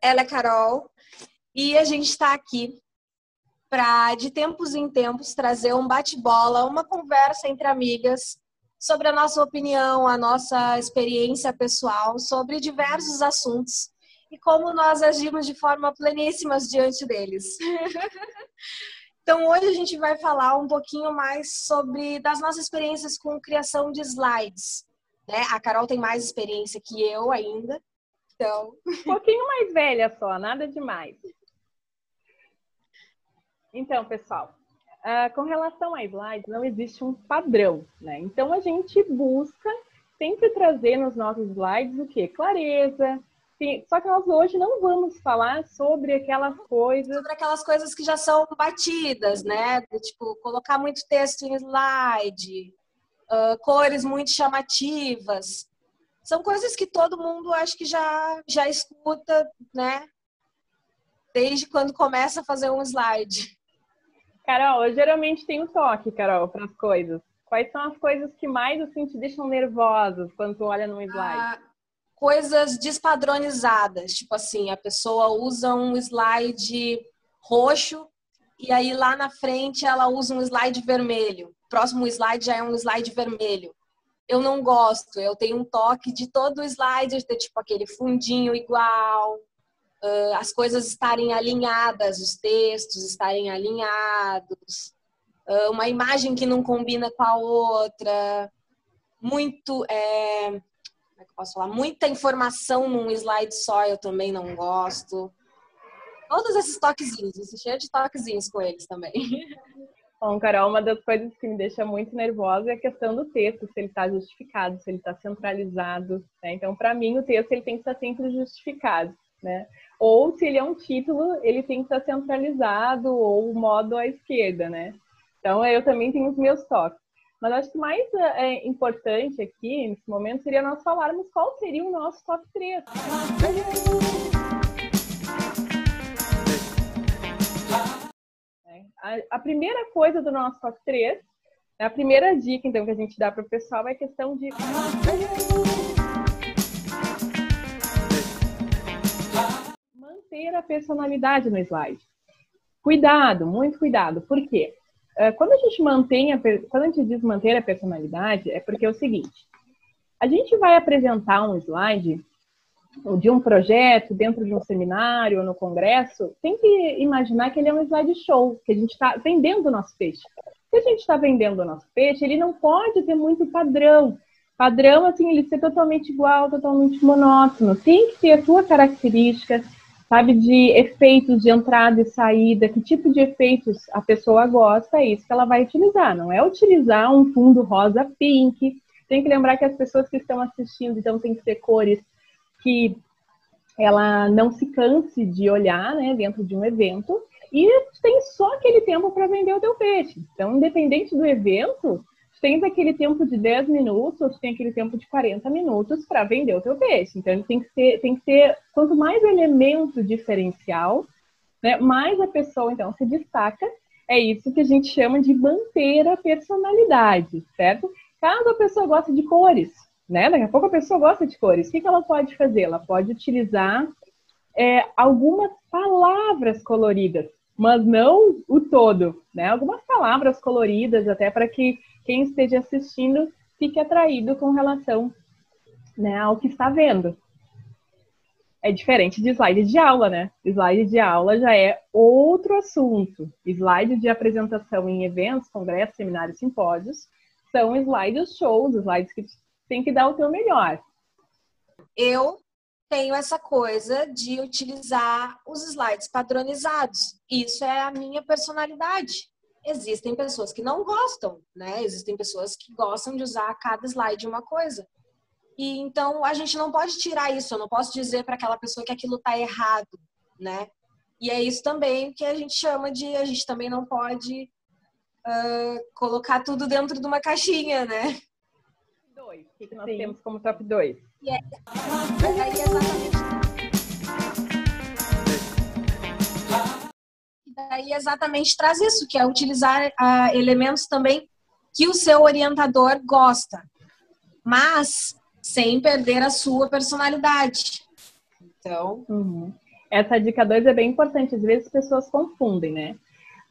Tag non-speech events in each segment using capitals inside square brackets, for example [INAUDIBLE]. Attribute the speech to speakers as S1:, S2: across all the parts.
S1: ela é Carol e a gente está aqui para, de tempos em tempos, trazer um bate-bola, uma conversa entre amigas sobre a nossa opinião, a nossa experiência pessoal sobre diversos assuntos e como nós agimos de forma pleníssimas diante deles. [LAUGHS] então, hoje a gente vai falar um pouquinho mais sobre das nossas experiências com criação de slides. Né? A Carol tem mais experiência que eu ainda, então.
S2: Um pouquinho mais velha só, nada demais. Então, pessoal, uh, com relação a slides, não existe um padrão, né? Então, a gente busca sempre trazer nos nossos slides o quê? Clareza. Sim, só que nós hoje não vamos falar sobre aquelas coisas.
S1: Sobre aquelas coisas que já são batidas, né? Tipo, colocar muito texto em slide, uh, cores muito chamativas são coisas que todo mundo acho que já, já escuta, né? Desde quando começa a fazer um slide.
S2: Carol, eu geralmente tenho toque, Carol, para as coisas. Quais são as coisas que mais assim te deixam nervosos quando tu olha no slide? Ah,
S1: coisas despadronizadas, tipo assim, a pessoa usa um slide roxo e aí lá na frente ela usa um slide vermelho. Próximo slide já é um slide vermelho eu não gosto. Eu tenho um toque de todo o slide, ter tipo aquele fundinho igual, as coisas estarem alinhadas, os textos estarem alinhados, uma imagem que não combina com a outra, muito. É, como é que eu posso falar? Muita informação num slide só eu também não gosto. Todos esses toquezinhos, cheio de toquezinhos com eles também. [LAUGHS]
S2: Bom, Carol, uma das coisas que me deixa muito nervosa é a questão do texto, se ele está justificado, se ele está centralizado. Né? Então, para mim, o texto ele tem que estar sempre justificado. Né? Ou se ele é um título, ele tem que estar centralizado ou modo à esquerda, né? Então, eu também tenho os meus toques. Mas acho que mais é, importante aqui, nesse momento, seria nós falarmos qual seria o nosso top 3. A, primeira coisa do nosso top 3, né, a primeira dica então que a gente dá para o pessoal é a questão de manter a personalidade no slide. Cuidado, muito cuidado. Por quê? É, quando a gente mantém a, quando a gente diz manter a personalidade, é porque é o seguinte: a gente vai apresentar um slide de um projeto, dentro de um seminário ou no congresso, tem que imaginar que ele é um slide show, que a gente está vendendo o nosso peixe. Se a gente está vendendo o nosso peixe, ele não pode ter muito padrão. Padrão, assim, ele ser totalmente igual, totalmente monótono. Tem que ter a sua característica, sabe, de efeitos de entrada e saída, que tipo de efeitos a pessoa gosta, é isso que ela vai utilizar. Não é utilizar um fundo rosa pink. Tem que lembrar que as pessoas que estão assistindo, então, tem que ser cores que ela não se canse de olhar né, dentro de um evento e tem só aquele tempo para vender o teu peixe. Então, independente do evento, tem aquele tempo de 10 minutos ou tem aquele tempo de 40 minutos para vender o teu peixe. Então, ele tem que ser, tem que ter quanto mais elemento diferencial, né, mais a pessoa então se destaca. É isso que a gente chama de manter a personalidade, certo? Caso a pessoa goste de cores, né? Daqui a pouco a pessoa gosta de cores. O que, que ela pode fazer? Ela pode utilizar é, algumas palavras coloridas, mas não o todo, né? Algumas palavras coloridas até para que quem esteja assistindo fique atraído com relação né, ao que está vendo. É diferente de slide de aula, né? Slide de aula já é outro assunto. Slide de apresentação em eventos, congressos, seminários, simpósios são slides shows, slides que tem que dar o teu melhor.
S1: Eu tenho essa coisa de utilizar os slides padronizados. Isso é a minha personalidade. Existem pessoas que não gostam, né? Existem pessoas que gostam de usar cada slide uma coisa. E então a gente não pode tirar isso, eu não posso dizer para aquela pessoa que aquilo está errado, né? E é isso também que a gente chama de a gente também não pode uh, colocar tudo dentro de uma caixinha, né?
S2: 2? O que, que nós Sim. temos como top 2? E aí,
S1: e daí exatamente traz isso, que é utilizar uh, elementos também que o seu orientador gosta, mas sem perder a sua personalidade. Então.
S2: Uhum. Essa dica 2 é bem importante, às vezes as pessoas confundem, né?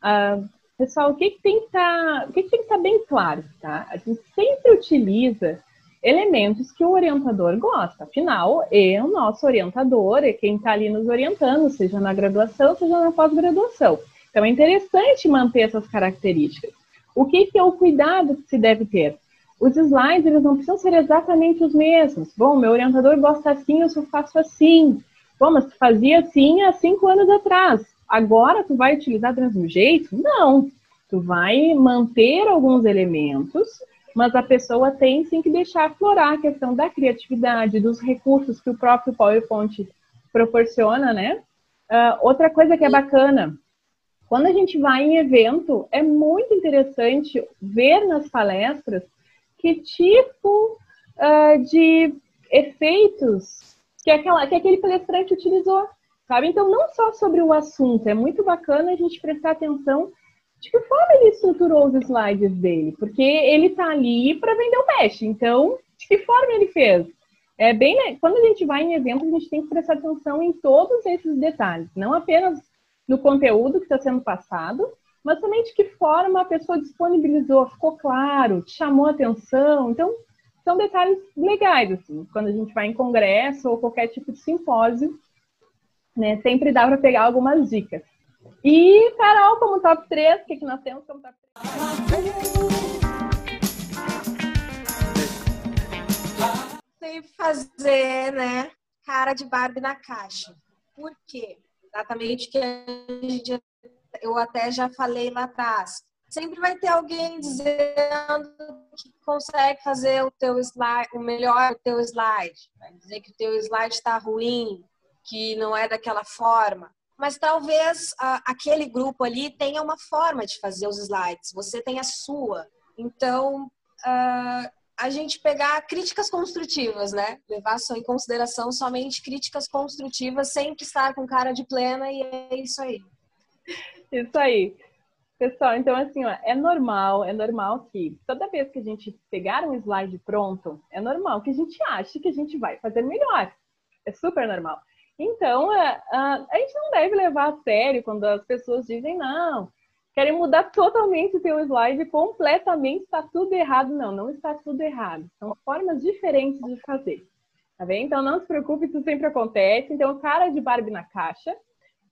S2: Uh, pessoal, o que, que tem que estar tá, o que, que tem que estar tá bem claro, tá? A gente sempre utiliza elementos que o orientador gosta. Afinal, é o nosso orientador, é quem está ali nos orientando, seja na graduação, seja na pós-graduação. Então, é interessante manter essas características. O que, que é o cuidado que se deve ter? Os slides, eles não precisam ser exatamente os mesmos. Bom, meu orientador gosta assim, eu só faço assim. Bom, mas tu fazia assim há cinco anos atrás. Agora tu vai utilizar do mesmo jeito? Não. Tu vai manter alguns elementos, mas a pessoa tem sim que deixar aflorar a questão da criatividade, dos recursos que o próprio PowerPoint proporciona, né? Uh, outra coisa que é bacana, quando a gente vai em evento, é muito interessante ver nas palestras que tipo uh, de efeitos que, aquela, que aquele palestrante utilizou, sabe? Então, não só sobre o assunto, é muito bacana a gente prestar atenção de que forma ele estruturou os slides dele, porque ele está ali para vender o peixe, então, de que forma ele fez? É bem, quando a gente vai em eventos, a gente tem que prestar atenção em todos esses detalhes, não apenas no conteúdo que está sendo passado, mas também de que forma a pessoa disponibilizou, ficou claro, chamou atenção. Então, são detalhes legais, assim, quando a gente vai em congresso ou qualquer tipo de simpósio, né, sempre dá para pegar algumas dicas. E, Carol, como top 3, o que, que nós temos como top
S1: 3? Sempre fazer, né, cara de Barbie na caixa. Por quê? Exatamente que eu até já falei lá atrás. Sempre vai ter alguém dizendo que consegue fazer o teu slide, o melhor o teu slide, vai dizer que o teu slide está ruim, que não é daquela forma. Mas talvez a, aquele grupo ali tenha uma forma de fazer os slides, você tem a sua. Então, uh, a gente pegar críticas construtivas, né? Levar só em consideração somente críticas construtivas, sempre estar com cara de plena e é isso aí.
S2: Isso aí. Pessoal, então assim, ó, é normal, é normal que toda vez que a gente pegar um slide pronto, é normal que a gente ache que a gente vai fazer melhor. É super normal. Então, é, a, a gente não deve levar a sério quando as pessoas dizem, não, querem mudar totalmente o teu slide, completamente está tudo errado. Não, não está tudo errado. São formas diferentes de fazer. Tá bem? Então, não se preocupe, isso sempre acontece. Então, cara de Barbie na caixa,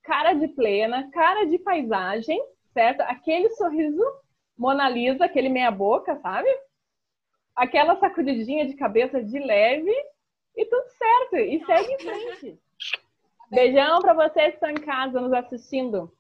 S2: cara de plena, cara de paisagem, certo? Aquele sorriso Mona Lisa, aquele meia boca, sabe? Aquela sacudidinha de cabeça de leve e tudo certo. E segue em frente. Beijão para vocês que estão em casa nos assistindo.